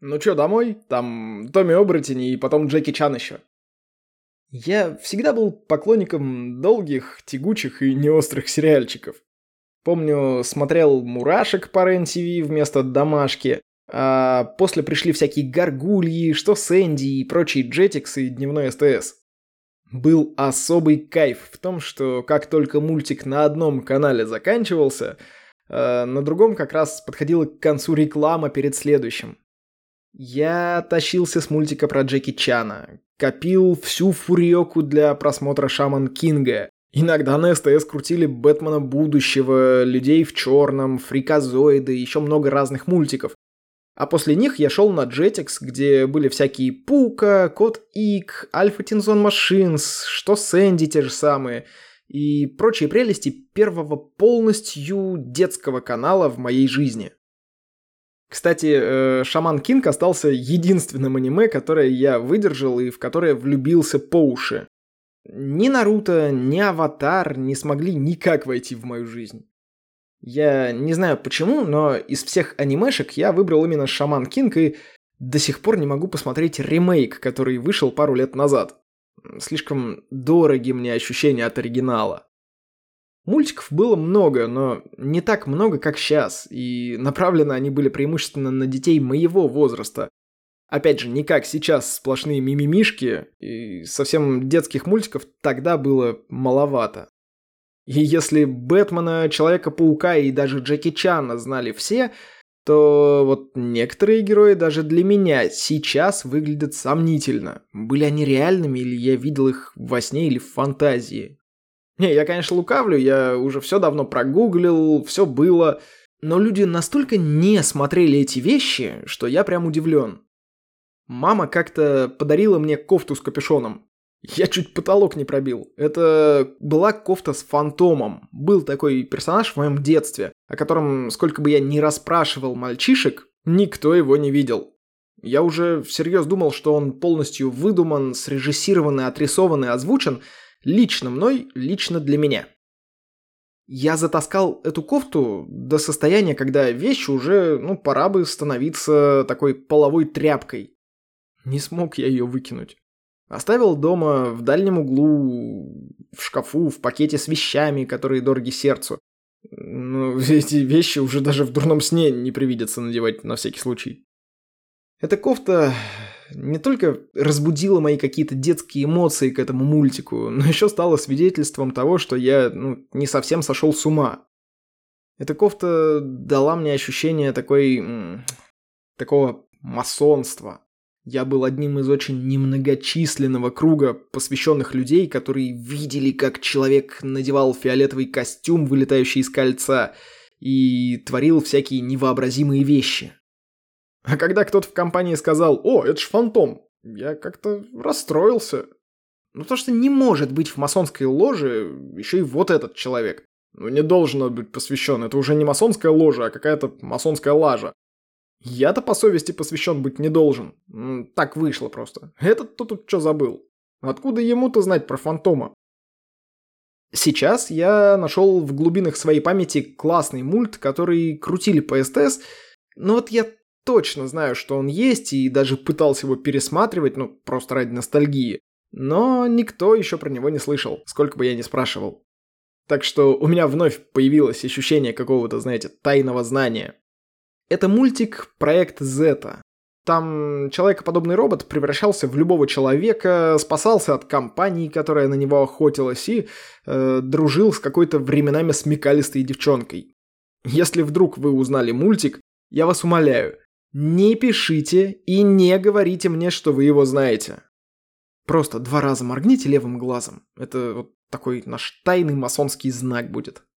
Ну чё, домой? Там Томми Оборотень и потом Джеки Чан еще. Я всегда был поклонником долгих, тягучих и неострых сериальчиков. Помню, смотрел «Мурашек» по РЕН-ТВ вместо «Домашки», а после пришли всякие «Гаргульи», «Что Сэнди» и прочие «Джетикс» и «Дневной СТС». Был особый кайф в том, что как только мультик на одном канале заканчивался, э, на другом как раз подходила к концу реклама перед следующим. Я тащился с мультика про Джеки Чана, копил всю фурьёку для просмотра Шаман Кинга. Иногда на СТС крутили Бэтмена будущего, Людей в черном, Фриказоиды, еще много разных мультиков. А после них я шел на Jetix, где были всякие Пука, Код Ик, Альфа Тинзон Машинс, что Сэнди те же самые, и прочие прелести первого полностью детского канала в моей жизни. Кстати, э, Shaman King остался единственным аниме, которое я выдержал и в которое влюбился по уши. Ни Наруто, ни Аватар не смогли никак войти в мою жизнь. Я не знаю почему, но из всех анимешек я выбрал именно Shaman King и до сих пор не могу посмотреть ремейк, который вышел пару лет назад. Слишком дороги мне ощущения от оригинала. Мультиков было много, но не так много, как сейчас, и направлены они были преимущественно на детей моего возраста. Опять же, не как сейчас сплошные мимимишки, и совсем детских мультиков тогда было маловато. И если Бэтмена, Человека-паука и даже Джеки Чана знали все, то вот некоторые герои даже для меня сейчас выглядят сомнительно. Были они реальными или я видел их во сне или в фантазии? Не, я, конечно, лукавлю, я уже все давно прогуглил, все было. Но люди настолько не смотрели эти вещи, что я прям удивлен. Мама как-то подарила мне кофту с капюшоном. Я чуть потолок не пробил. Это была кофта с фантомом. Был такой персонаж в моем детстве, о котором, сколько бы я ни расспрашивал мальчишек, никто его не видел. Я уже всерьез думал, что он полностью выдуман, срежиссирован и отрисован и озвучен лично мной, лично для меня. Я затаскал эту кофту до состояния, когда вещь уже, ну, пора бы становиться такой половой тряпкой. Не смог я ее выкинуть. Оставил дома в дальнем углу, в шкафу, в пакете с вещами, которые дороги сердцу. Но эти вещи уже даже в дурном сне не привидятся надевать на всякий случай. Эта кофта не только разбудила мои какие-то детские эмоции к этому мультику, но еще стала свидетельством того, что я ну, не совсем сошел с ума. Эта кофта дала мне ощущение такой... такого масонства. Я был одним из очень немногочисленного круга посвященных людей, которые видели, как человек надевал фиолетовый костюм, вылетающий из кольца, и творил всякие невообразимые вещи. А когда кто-то в компании сказал «О, это ж фантом», я как-то расстроился. Ну то, что не может быть в масонской ложе еще и вот этот человек. Ну не должен быть посвящен, это уже не масонская ложа, а какая-то масонская лажа. Я-то по совести посвящен быть не должен. Так вышло просто. Этот-то тут что забыл? Откуда ему-то знать про фантома? Сейчас я нашел в глубинах своей памяти классный мульт, который крутили по СТС, но вот я точно знаю, что он есть, и даже пытался его пересматривать, ну, просто ради ностальгии. Но никто еще про него не слышал, сколько бы я ни спрашивал. Так что у меня вновь появилось ощущение какого-то, знаете, тайного знания. Это мультик «Проект Зета». Там человекоподобный робот превращался в любого человека, спасался от компании, которая на него охотилась, и э, дружил с какой-то временами смекалистой девчонкой. Если вдруг вы узнали мультик, я вас умоляю, не пишите и не говорите мне, что вы его знаете. Просто два раза моргните левым глазом. Это вот такой наш тайный масонский знак будет.